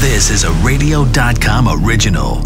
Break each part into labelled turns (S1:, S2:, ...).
S1: This is a radio.com original.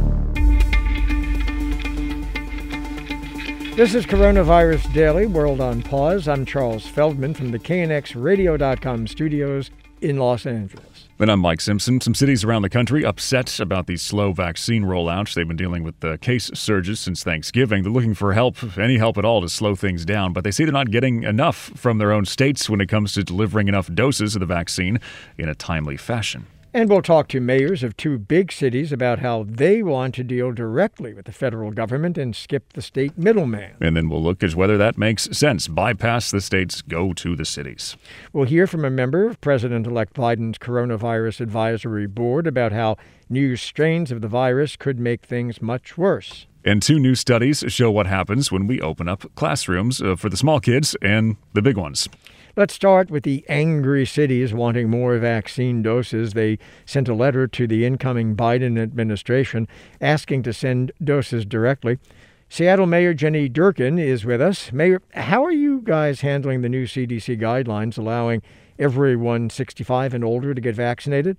S2: This is Coronavirus Daily World on Pause. I'm Charles Feldman from the KNXRadio.com studios in Los Angeles.
S3: And I'm Mike Simpson. Some cities around the country upset about the slow vaccine rollout. They've been dealing with the case surges since Thanksgiving. They're looking for help, any help at all, to slow things down. But they say they're not getting enough from their own states when it comes to delivering enough doses of the vaccine in a timely fashion.
S2: And we'll talk to mayors of two big cities about how they want to deal directly with the federal government and skip the state middleman.
S3: And then we'll look at whether that makes sense. Bypass the states, go to the cities.
S2: We'll hear from a member of President elect Biden's Coronavirus Advisory Board about how new strains of the virus could make things much worse.
S3: And two new studies show what happens when we open up classrooms uh, for the small kids and the big ones.
S2: Let's start with the angry cities wanting more vaccine doses. They sent a letter to the incoming Biden administration asking to send doses directly. Seattle Mayor Jenny Durkan is with us. Mayor, how are you guys handling the new CDC guidelines allowing everyone 65 and older to get vaccinated?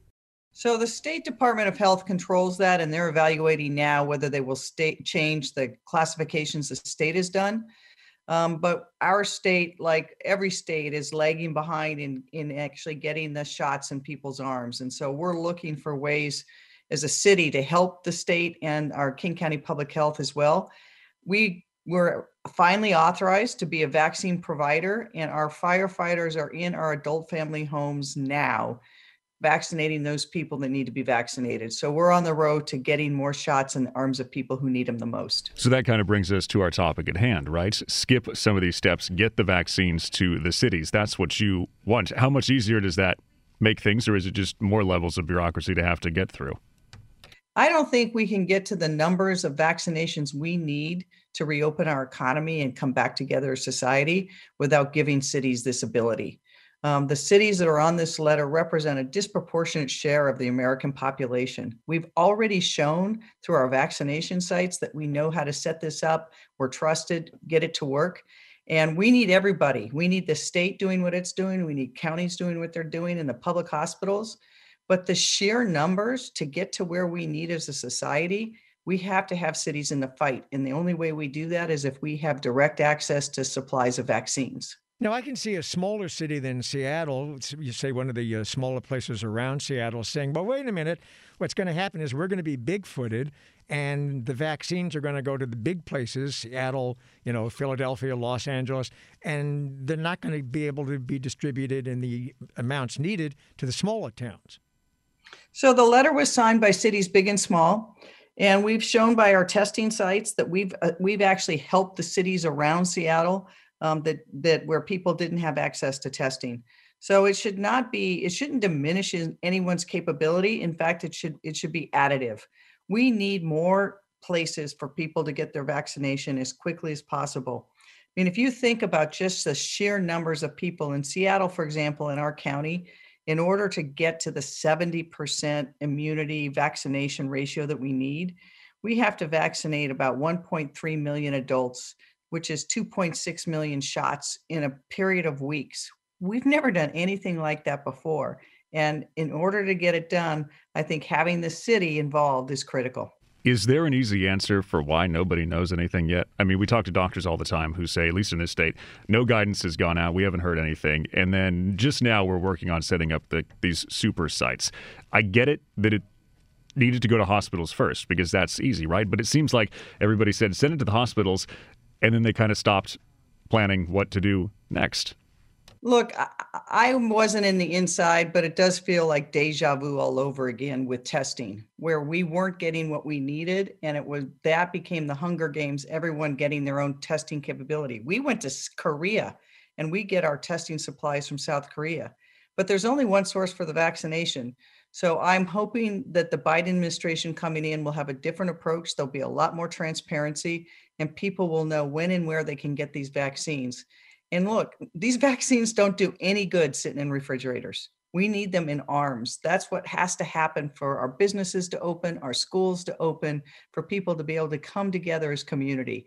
S4: So the State Department of Health controls that, and they're evaluating now whether they will state change the classifications the state has done. Um, but our state, like every state, is lagging behind in in actually getting the shots in people's arms. And so we're looking for ways as a city to help the state and our King County Public Health as well. We were finally authorized to be a vaccine provider, and our firefighters are in our adult family homes now vaccinating those people that need to be vaccinated. So we're on the road to getting more shots in the arms of people who need them the most.
S3: So that kind of brings us to our topic at hand, right? Skip some of these steps, get the vaccines to the cities. That's what you want. How much easier does that make things, or is it just more levels of bureaucracy to have to get through?
S4: I don't think we can get to the numbers of vaccinations we need to reopen our economy and come back together as society without giving cities this ability. Um, the cities that are on this letter represent a disproportionate share of the American population. We've already shown through our vaccination sites that we know how to set this up. We're trusted, get it to work. And we need everybody. We need the state doing what it's doing. We need counties doing what they're doing in the public hospitals. But the sheer numbers to get to where we need as a society, we have to have cities in the fight. And the only way we do that is if we have direct access to supplies of vaccines.
S2: Now, I can see a smaller city than Seattle, you say one of the uh, smaller places around Seattle, saying, well, wait a minute, what's going to happen is we're going to be big footed and the vaccines are going to go to the big places, Seattle, you know, Philadelphia, Los Angeles, and they're not going to be able to be distributed in the amounts needed to the smaller towns.
S4: So the letter was signed by cities big and small. And we've shown by our testing sites that we've uh, we've actually helped the cities around Seattle um, that that where people didn't have access to testing. So it should not be it shouldn't diminish anyone's capability. In fact, it should it should be additive. We need more places for people to get their vaccination as quickly as possible. I mean, if you think about just the sheer numbers of people in Seattle, for example, in our county, in order to get to the 70% immunity vaccination ratio that we need, we have to vaccinate about 1.3 million adults which is 2.6 million shots in a period of weeks. We've never done anything like that before. And in order to get it done, I think having the city involved is critical.
S3: Is there an easy answer for why nobody knows anything yet? I mean, we talk to doctors all the time who say, at least in this state, no guidance has gone out. We haven't heard anything. And then just now we're working on setting up the, these super sites. I get it that it needed to go to hospitals first because that's easy, right? But it seems like everybody said send it to the hospitals and then they kind of stopped planning what to do next.
S4: Look, I wasn't in the inside, but it does feel like deja vu all over again with testing, where we weren't getting what we needed, and it was that became the Hunger Games. Everyone getting their own testing capability. We went to Korea, and we get our testing supplies from South Korea, but there's only one source for the vaccination. So I'm hoping that the Biden administration coming in will have a different approach. There'll be a lot more transparency and people will know when and where they can get these vaccines. And look, these vaccines don't do any good sitting in refrigerators. We need them in arms. That's what has to happen for our businesses to open, our schools to open, for people to be able to come together as community.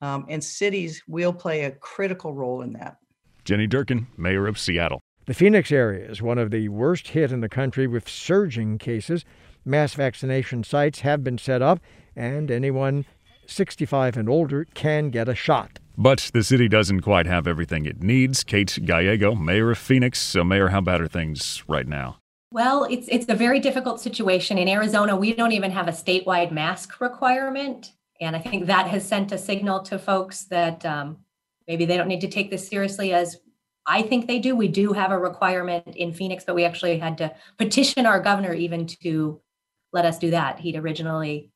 S4: Um, and cities will play a critical role in that.
S3: Jenny Durkan, Mayor of Seattle.
S2: The Phoenix area is one of the worst hit in the country with surging cases. Mass vaccination sites have been set up, and anyone 65 and older can get a shot.
S3: But the city doesn't quite have everything it needs. Kate Gallego, mayor of Phoenix. So, Mayor, how bad are things right now?
S5: Well, it's it's a very difficult situation in Arizona. We don't even have a statewide mask requirement, and I think that has sent a signal to folks that um, maybe they don't need to take this seriously as I think they do. We do have a requirement in Phoenix, but we actually had to petition our governor even to let us do that. He'd originally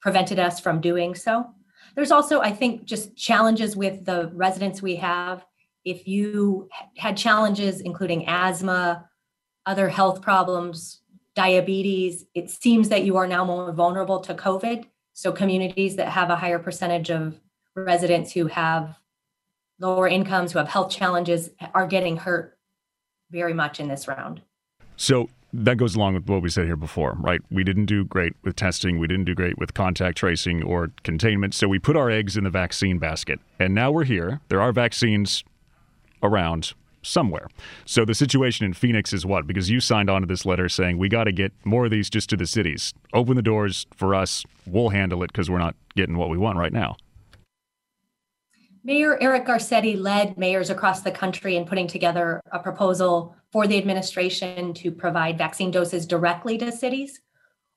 S5: prevented us from doing so. There's also, I think, just challenges with the residents we have. If you had challenges, including asthma, other health problems, diabetes, it seems that you are now more vulnerable to COVID. So, communities that have a higher percentage of residents who have lower incomes, who have health challenges, are getting hurt very much in this round.
S3: So, that goes along with what we said here before, right? We didn't do great with testing. We didn't do great with contact tracing or containment. So we put our eggs in the vaccine basket. And now we're here. There are vaccines around somewhere. So the situation in Phoenix is what? Because you signed on to this letter saying we got to get more of these just to the cities. Open the doors for us. We'll handle it because we're not getting what we want right now.
S5: Mayor Eric Garcetti led mayors across the country in putting together a proposal for the administration to provide vaccine doses directly to cities.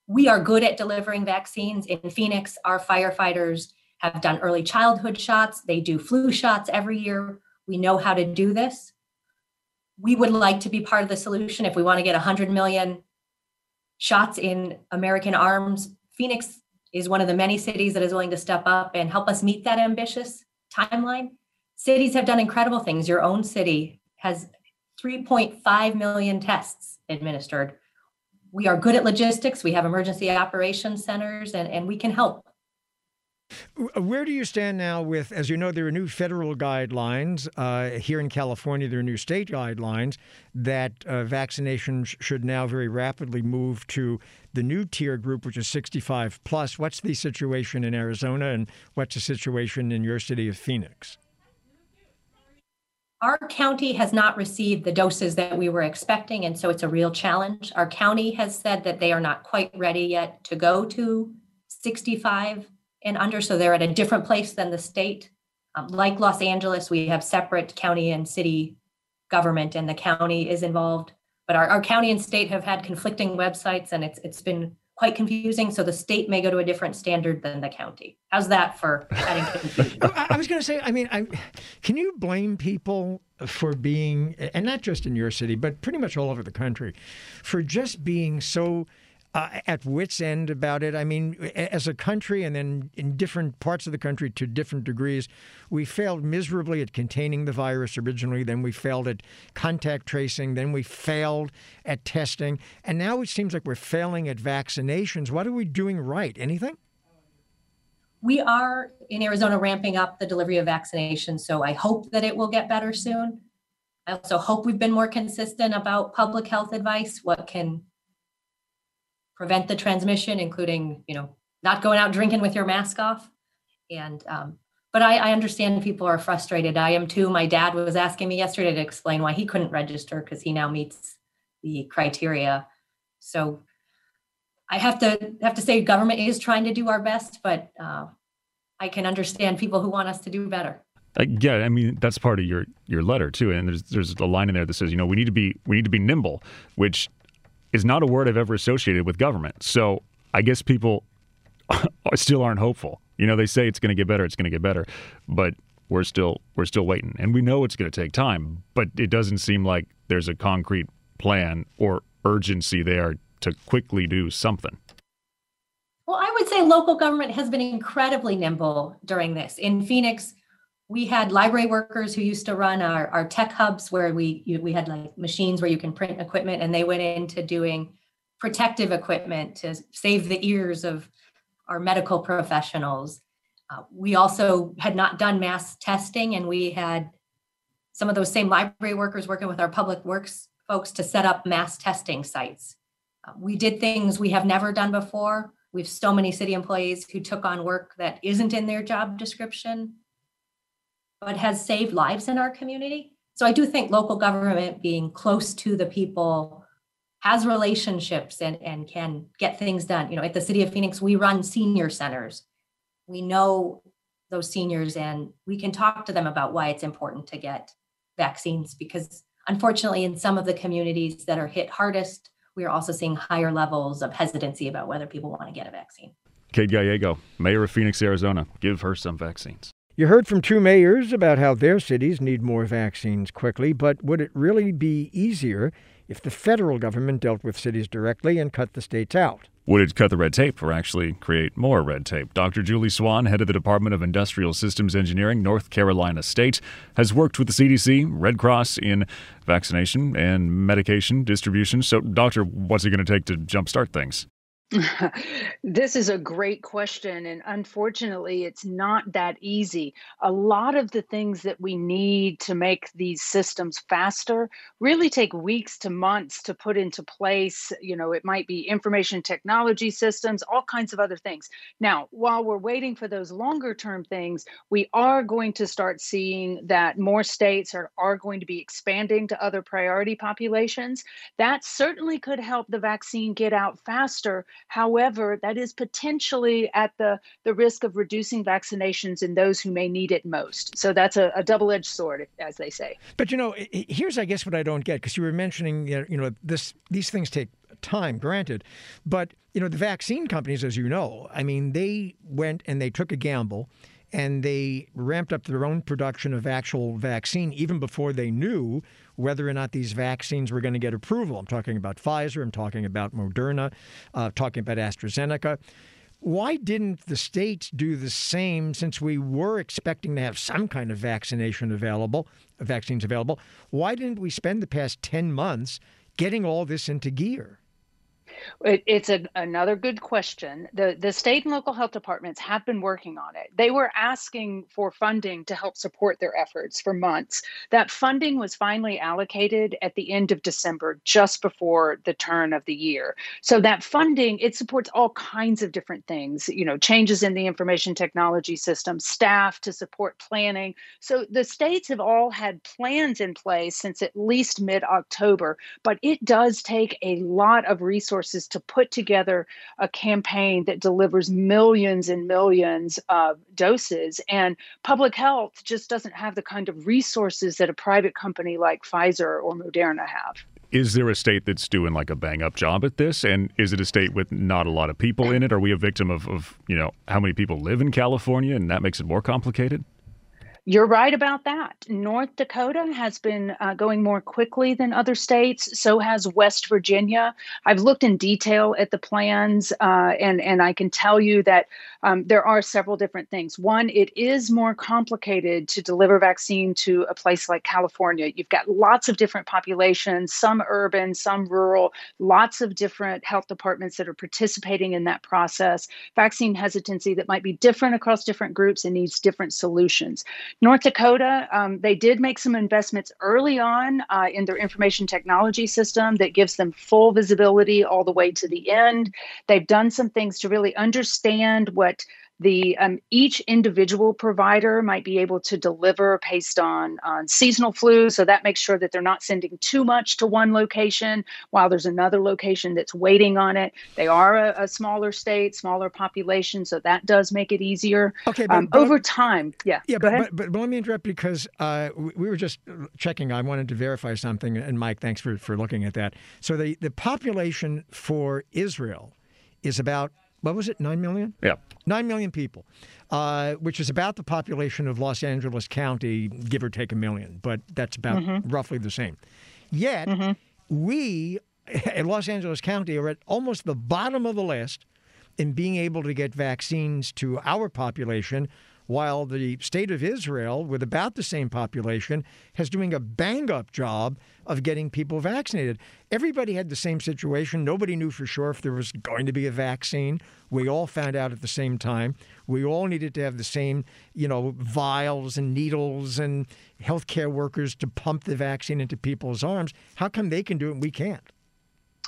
S5: We are good at delivering vaccines. In Phoenix, our firefighters have done early childhood shots, they do flu shots every year. We know how to do this. We would like to be part of the solution if we want to get 100 million shots in American arms. Phoenix is one of the many cities that is willing to step up and help us meet that ambitious timeline. Cities have done incredible things. Your own city has 3.5 million tests administered. We are good at logistics. We have emergency operations centers, and, and we can help.
S2: Where do you stand now with, as you know, there are new federal guidelines. Uh, here in California, there are new state guidelines that uh, vaccinations should now very rapidly move to the new tier group, which is 65 plus. What's the situation in Arizona, and what's the situation in your city of Phoenix?
S5: Our county has not received the doses that we were expecting, and so it's a real challenge. Our county has said that they are not quite ready yet to go to 65 and under, so they're at a different place than the state. Um, like Los Angeles, we have separate county and city government, and the county is involved. But our, our county and state have had conflicting websites, and it's it's been quite confusing. So the state may go to a different standard than the county. How's that for adding confusion?
S2: I was going to say, I mean, I, can you blame people for being, and not just in your city, but pretty much all over the country, for just being so uh, at wits end about it. I mean, as a country, and then in different parts of the country to different degrees, we failed miserably at containing the virus originally. Then we failed at contact tracing. Then we failed at testing, and now it seems like we're failing at vaccinations. What are we doing right? Anything?
S5: We are in Arizona ramping up the delivery of vaccinations, so I hope that it will get better soon. I also hope we've been more consistent about public health advice. What can prevent the transmission, including, you know, not going out drinking with your mask off. And, um, but I, I understand people are frustrated. I am too. My dad was asking me yesterday to explain why he couldn't register because he now meets the criteria. So I have to have to say government is trying to do our best, but uh, I can understand people who want us to do better.
S3: Uh, yeah, I mean that's part of your your letter too, and there's there's a line in there that says you know we need to be we need to be nimble, which is not a word I've ever associated with government. So I guess people still aren't hopeful. You know, they say it's going to get better, it's going to get better, but we're still we're still waiting, and we know it's going to take time. But it doesn't seem like there's a concrete plan or urgency there to quickly do something.
S5: Well, I would say local government has been incredibly nimble during this. In Phoenix, we had library workers who used to run our, our tech hubs where we you, we had like machines where you can print equipment and they went into doing protective equipment to save the ears of our medical professionals. Uh, we also had not done mass testing and we had some of those same library workers working with our public works folks to set up mass testing sites. Uh, we did things we have never done before. We have so many city employees who took on work that isn't in their job description but has saved lives in our community. So I do think local government being close to the people has relationships and, and can get things done. You know, at the City of Phoenix, we run senior centers. We know those seniors and we can talk to them about why it's important to get vaccines because unfortunately in some of the communities that are hit hardest we are also seeing higher levels of hesitancy about whether people want to get a vaccine
S3: Kate Gallego, mayor of Phoenix, Arizona. Give her some vaccines.
S2: You heard from two mayors about how their cities need more vaccines quickly, but would it really be easier if the federal government dealt with cities directly and cut the states out?
S3: Would it cut the red tape or actually create more red tape? Dr. Julie Swann, head of the Department of Industrial Systems Engineering, North Carolina State, has worked with the CDC, Red Cross in vaccination and medication distribution. So, Doctor, what's it going to take to jumpstart things?
S6: this is a great question. And unfortunately, it's not that easy. A lot of the things that we need to make these systems faster really take weeks to months to put into place. You know, it might be information technology systems, all kinds of other things. Now, while we're waiting for those longer term things, we are going to start seeing that more states are, are going to be expanding to other priority populations. That certainly could help the vaccine get out faster However, that is potentially at the, the risk of reducing vaccinations in those who may need it most. So that's a, a double edged sword, as they say.
S2: But you know, here's I guess what I don't get because you were mentioning you know this these things take time, granted, but you know the vaccine companies, as you know, I mean they went and they took a gamble and they ramped up their own production of actual vaccine even before they knew whether or not these vaccines were going to get approval. I'm talking about Pfizer, I'm talking about Moderna, uh, talking about AstraZeneca. Why didn't the states do the same since we were expecting to have some kind of vaccination available, vaccines available? Why didn't we spend the past 10 months getting all this into gear?
S6: It, it's a, another good question. The the state and local health departments have been working on it. They were asking for funding to help support their efforts for months. That funding was finally allocated at the end of December, just before the turn of the year. So that funding it supports all kinds of different things. You know, changes in the information technology system, staff to support planning. So the states have all had plans in place since at least mid October, but it does take a lot of resources resources to put together a campaign that delivers millions and millions of doses. And public health just doesn't have the kind of resources that a private company like Pfizer or Moderna have.
S3: Is there a state that's doing like a bang up job at this? And is it a state with not a lot of people in it? Are we a victim of, of you know, how many people live in California and that makes it more complicated?
S6: You're right about that. North Dakota has been uh, going more quickly than other states. So has West Virginia. I've looked in detail at the plans, uh, and and I can tell you that um, there are several different things. One, it is more complicated to deliver vaccine to a place like California. You've got lots of different populations, some urban, some rural, lots of different health departments that are participating in that process. Vaccine hesitancy that might be different across different groups and needs different solutions. North Dakota, um, they did make some investments early on uh, in their information technology system that gives them full visibility all the way to the end. They've done some things to really understand what the um, each individual provider might be able to deliver based on, on seasonal flu. So that makes sure that they're not sending too much to one location while there's another location that's waiting on it. They are a, a smaller state smaller population so that does make it easier.
S2: Okay
S6: but, um,
S2: but,
S6: over time yeah
S2: yeah but, but, but, let me interrupt because uh, we, we were just checking. I wanted to verify something. And mike thanks for, for looking at that. So the, the population for israel is about what was it, 9 million?
S3: Yeah.
S2: 9 million people, uh, which is about the population of Los Angeles County, give or take a million, but that's about mm-hmm. roughly the same. Yet, mm-hmm. we in Los Angeles County are at almost the bottom of the list in being able to get vaccines to our population while the state of Israel, with about the same population, has doing a bang up job of getting people vaccinated. Everybody had the same situation. Nobody knew for sure if there was going to be a vaccine. We all found out at the same time. We all needed to have the same, you know, vials and needles and healthcare workers to pump the vaccine into people's arms. How come they can do it and we can't?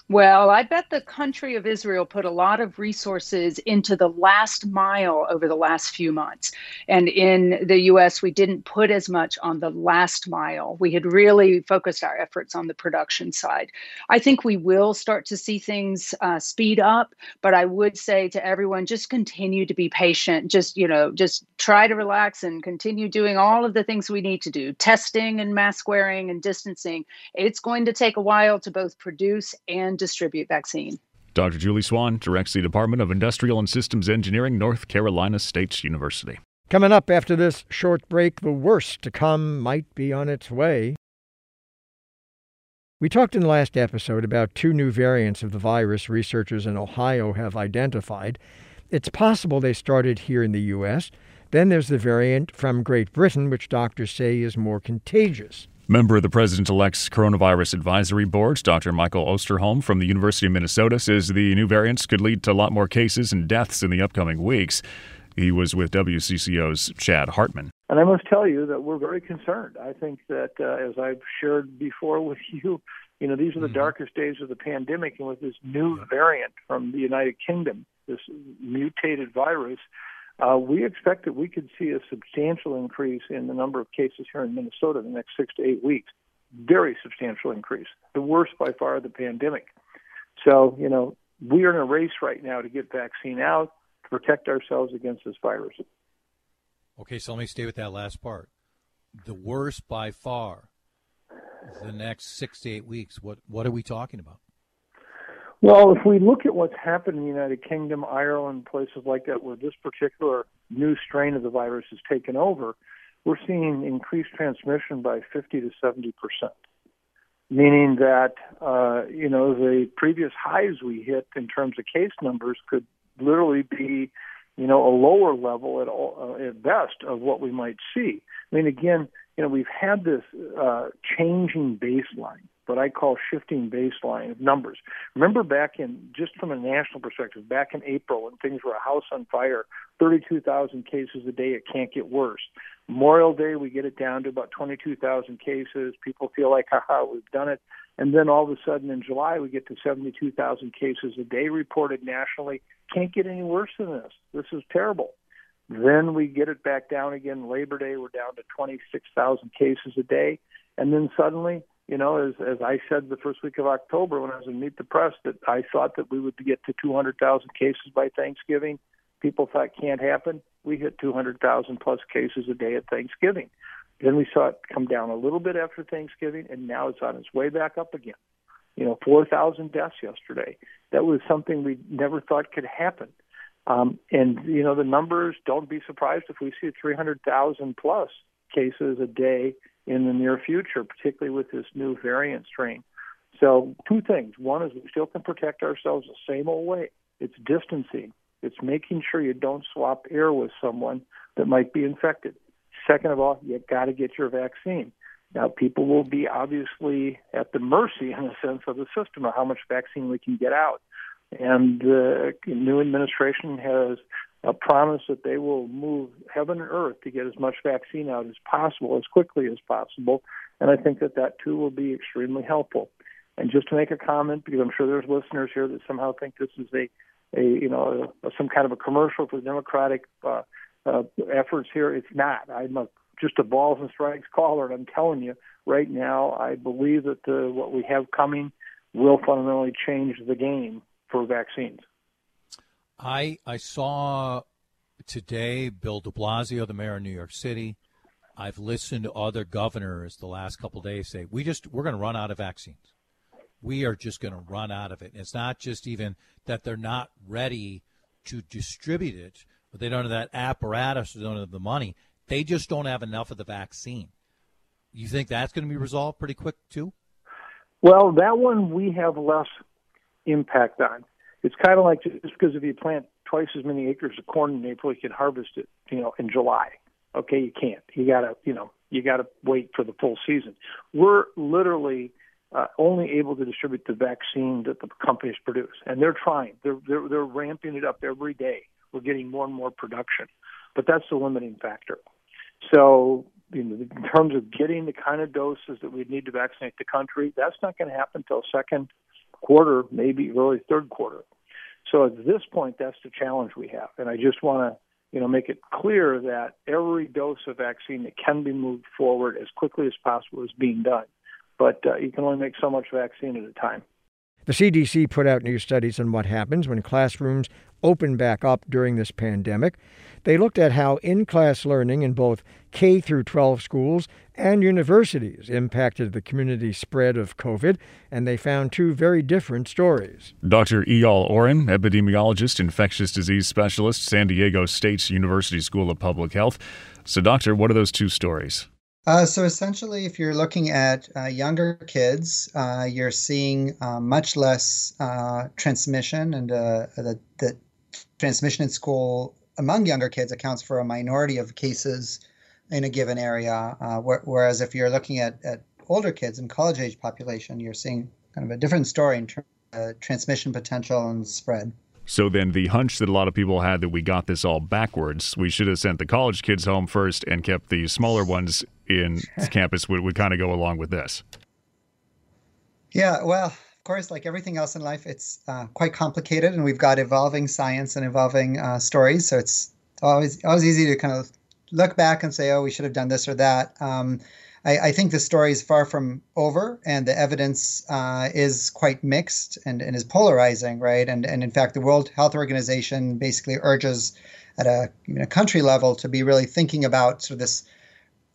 S6: Well, I bet the country of Israel put a lot of resources into the last mile over the last few months. And in the US, we didn't put as much on the last mile. We had really focused our efforts on the production side. I think we will start to see things uh, speed up, but I would say to everyone just continue to be patient. Just, you know, just try to relax and continue doing all of the things we need to do testing and mask wearing and distancing. It's going to take a while to both produce and distribute vaccine.
S3: Dr. Julie Swann directs the Department of Industrial and Systems Engineering, North Carolina State University.
S2: Coming up after this short break, the worst to come might be on its way. We talked in the last episode about two new variants of the virus researchers in Ohio have identified. It's possible they started here in the U.S. Then there's the variant from Great Britain, which doctors say is more contagious.
S3: Member of the President elect's Coronavirus Advisory Board, Dr. Michael Osterholm from the University of Minnesota, says the new variants could lead to a lot more cases and deaths in the upcoming weeks. He was with WCCO's Chad Hartman.
S7: And I must tell you that we're very concerned. I think that, uh, as I've shared before with you, you know, these are the mm-hmm. darkest days of the pandemic, and with this new variant from the United Kingdom, this mutated virus, uh, we expect that we could see a substantial increase in the number of cases here in Minnesota in the next six to eight weeks. Very substantial increase, the worst by far of the pandemic. So, you know, we are in a race right now to get vaccine out to protect ourselves against this virus.
S8: Okay, so let me stay with that last part. The worst by far, the next six to eight weeks. What what are we talking about?
S7: Well, if we look at what's happened in the United Kingdom, Ireland, places like that, where this particular new strain of the virus has taken over, we're seeing increased transmission by 50 to 70 percent, meaning that uh, you know the previous highs we hit in terms of case numbers could literally be you know a lower level at all uh, at best of what we might see. I mean, again, you know, we've had this uh, changing baseline what I call shifting baseline numbers. Remember back in, just from a national perspective, back in April when things were a house on fire, 32,000 cases a day, it can't get worse. Memorial Day, we get it down to about 22,000 cases. People feel like, haha, we've done it. And then all of a sudden in July, we get to 72,000 cases a day reported nationally. Can't get any worse than this. This is terrible. Then we get it back down again. Labor Day, we're down to 26,000 cases a day. And then suddenly, you know, as as I said the first week of October when I was in Meet the Press, that I thought that we would get to 200,000 cases by Thanksgiving. People thought can't happen. We hit 200,000 plus cases a day at Thanksgiving. Then we saw it come down a little bit after Thanksgiving, and now it's on its way back up again. You know, 4,000 deaths yesterday. That was something we never thought could happen. Um, and you know, the numbers. Don't be surprised if we see 300,000 plus cases a day in the near future, particularly with this new variant strain. So, two things. One is we still can protect ourselves the same old way. It's distancing. It's making sure you don't swap air with someone that might be infected. Second of all, you got to get your vaccine. Now, people will be obviously at the mercy, in a sense, of the system of how much vaccine we can get out. And the new administration has a promise that they will move heaven and earth to get as much vaccine out as possible, as quickly as possible. And I think that that too will be extremely helpful. And just to make a comment, because I'm sure there's listeners here that somehow think this is a, a you know, a, some kind of a commercial for Democratic uh, uh, efforts here. It's not. I'm a, just a balls and strikes caller, and I'm telling you right now, I believe that the, what we have coming will fundamentally change the game for vaccines.
S8: I I saw today Bill De Blasio, the mayor of New York City. I've listened to other governors the last couple days say we just we're going to run out of vaccines. We are just going to run out of it. And it's not just even that they're not ready to distribute it, but they don't have that apparatus, they don't have the money. They just don't have enough of the vaccine. You think that's going to be resolved pretty quick too?
S7: Well, that one we have less impact on it's kind of like just because if you plant twice as many acres of corn in April, you can harvest it, you know, in July. Okay, you can't. You gotta, you know, you gotta wait for the full season. We're literally uh, only able to distribute the vaccine that the companies produce, and they're trying. They're they're they're ramping it up every day. We're getting more and more production, but that's the limiting factor. So, you know, in terms of getting the kind of doses that we need to vaccinate the country, that's not going to happen until second quarter, maybe early third quarter. So at this point, that's the challenge we have. And I just want to, you know, make it clear that every dose of vaccine that can be moved forward as quickly as possible is being done. But uh, you can only make so much vaccine at a time.
S2: The CDC put out new studies on what happens when classrooms open back up during this pandemic. They looked at how in-class learning in both K through 12 schools and universities impacted the community spread of COVID, and they found two very different stories.
S3: Dr. Eyal Oren, epidemiologist, infectious disease specialist, San Diego State University School of Public Health. So, doctor, what are those two stories?
S9: Uh, so essentially, if you're looking at uh, younger kids, uh, you're seeing uh, much less uh, transmission, and uh, the, the transmission in school among younger kids accounts for a minority of cases in a given area. Wh- whereas if you're looking at, at older kids and college age population, you're seeing kind of a different story in terms of transmission potential and spread.
S3: So then the hunch that a lot of people had that we got this all backwards, we should have sent the college kids home first and kept the smaller ones in campus would, would kind of go along with this.
S9: Yeah, well, of course, like everything else in life, it's uh, quite complicated, and we've got evolving science and evolving uh, stories. So it's always always easy to kind of look back and say, "Oh, we should have done this or that." Um, I, I, think the story is far from over, and the evidence uh, is quite mixed and, and is polarizing, right? And and in fact, the World Health Organization basically urges at a, a country level to be really thinking about sort of this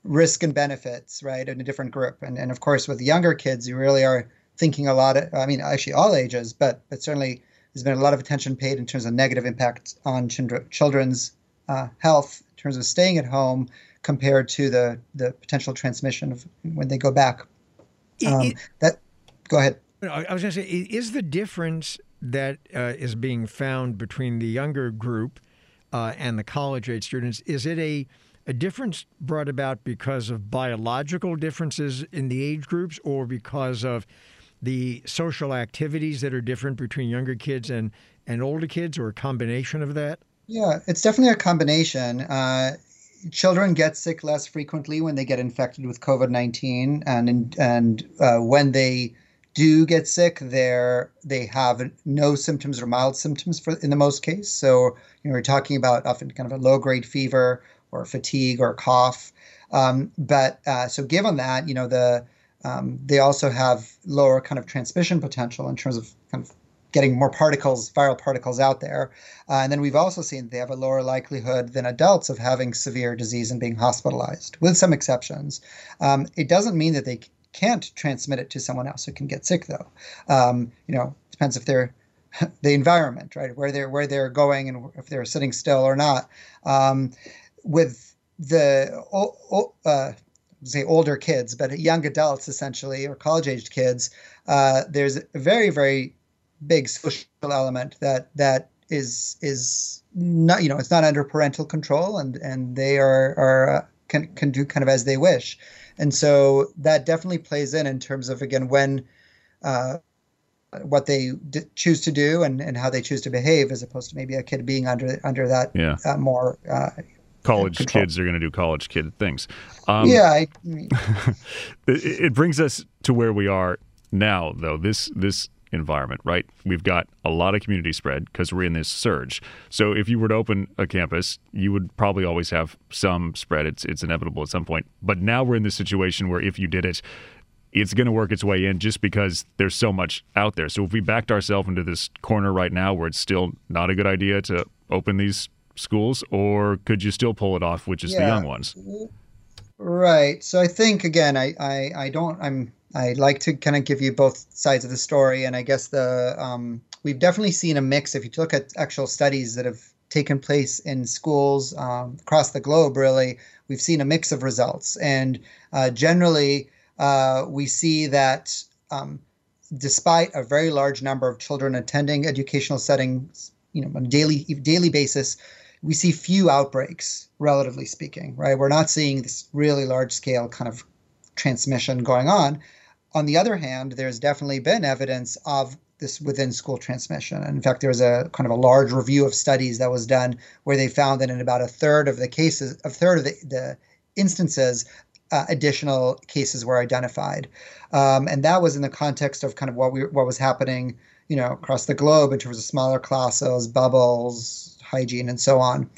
S9: risk and benefits, right, in a different group. And and of course, with younger kids, you really are thinking a lot. Of, I mean, actually, all ages, but but certainly there's been a lot of attention paid in terms of negative impact on children's uh, health in terms of staying at home compared to the the potential transmission of when they go back. Um, it, that go ahead.
S2: I was going to say, is the difference that uh, is being found between the younger group uh, and the college age students is it a a difference brought about because of biological differences in the age groups or because of the social activities that are different between younger kids and, and older kids or a combination of that?
S9: Yeah, it's definitely a combination. Uh, children get sick less frequently when they get infected with COVID nineteen, and and uh, when they do get sick, they're they have no symptoms or mild symptoms for in the most case. So you know we're talking about often kind of a low grade fever or fatigue or cough. Um, but uh, so given that, you know the um, they also have lower kind of transmission potential in terms of kind of getting more particles, viral particles out there. Uh, and then we've also seen they have a lower likelihood than adults of having severe disease and being hospitalized, with some exceptions. Um, it doesn't mean that they can't transmit it to someone else who can get sick, though. Um, you know, depends if they're the environment, right, where they're where they're going and if they're sitting still or not. Um, with the uh, say older kids, but young adults essentially, or college aged kids, uh, there's a very, very big social element that that is is not you know it's not under parental control and and they are are uh, can can do kind of as they wish and so that definitely plays in in terms of again when uh, what they d- choose to do and, and how they choose to behave as opposed to maybe a kid being under under that
S3: yeah.
S9: uh, more uh,
S3: college control. kids are going to do college kid things
S9: um, yeah I,
S3: it, it brings us to where we are now though this this environment, right? We've got a lot of community spread because we're in this surge. So if you were to open a campus, you would probably always have some spread. It's it's inevitable at some point. But now we're in this situation where if you did it, it's going to work its way in just because there's so much out there. So if we backed ourselves into this corner right now where it's still not a good idea to open these schools, or could you still pull it off, which is yeah. the young ones?
S9: Right. So I think again, I, I, I don't I'm I like to kind of give you both sides of the story, and I guess the um, we've definitely seen a mix. If you look at actual studies that have taken place in schools um, across the globe, really, we've seen a mix of results, and uh, generally, uh, we see that um, despite a very large number of children attending educational settings, you know, on a daily daily basis, we see few outbreaks, relatively speaking. Right, we're not seeing this really large scale kind of transmission going on. On the other hand, there's definitely been evidence of this within school transmission. And in fact, there was a kind of a large review of studies that was done where they found that in about a third of the cases, a third of the, the instances, uh, additional cases were identified, um, and that was in the context of kind of what we what was happening, you know, across the globe in terms of smaller classes, bubbles, hygiene, and so on.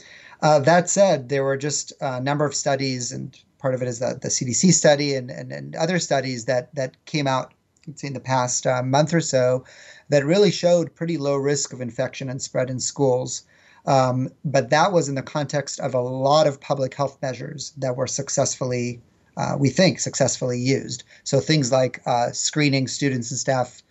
S9: Uh, that said, there were just a number of studies, and part of it is the, the CDC study and, and, and other studies that that came out in the past uh, month or so that really showed pretty low risk of infection and spread in schools. Um, but that was in the context of a lot of public health measures that were successfully, uh, we think, successfully used. So things like uh, screening students and staff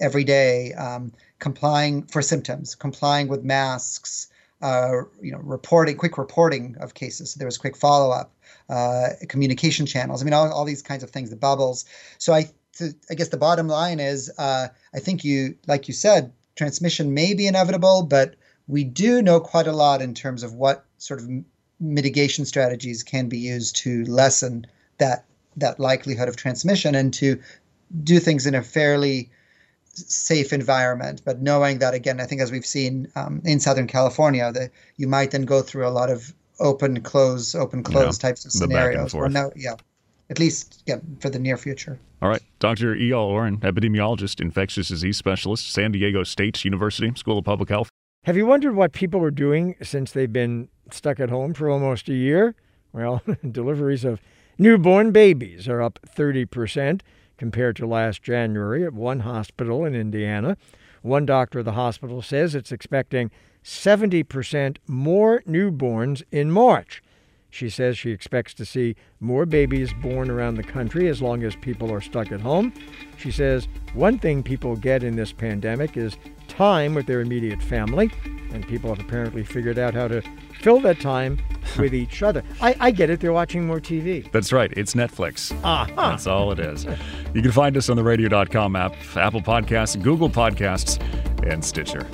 S9: every day, um, complying for symptoms, complying with masks, uh, you know, reporting, quick reporting of cases. So there was quick follow up, uh, communication channels. I mean, all, all these kinds of things, the bubbles. So I to, I guess the bottom line is, uh, I think you, like you said, transmission may be inevitable, but we do know quite a lot in terms of what sort of mitigation strategies can be used to lessen that that likelihood of transmission and to do things in a fairly safe environment. But knowing that, again, I think as we've seen um, in Southern California, that you might then go through a lot of open close open close yeah, types of scenarios. Or no, yeah, at least yeah, for the near future.
S3: All right. Dr. Eyal Oren, epidemiologist, infectious disease specialist, San Diego State University School of Public Health.
S2: Have you wondered what people are doing since they've been stuck at home for almost a year? Well, deliveries of newborn babies are up 30% compared to last January at one hospital in Indiana. One doctor of the hospital says it's expecting 70% more newborns in March. She says she expects to see more babies born around the country as long as people are stuck at home. She says one thing people get in this pandemic is time with their immediate family, and people have apparently figured out how to fill that time with each other. I, I, get it, they're watching more TV.
S3: That's right, it's Netflix.
S2: Ah, uh-huh.
S3: That's all it is. You can find us on the radio.com app, Apple Podcasts, Google Podcasts, and Stitcher.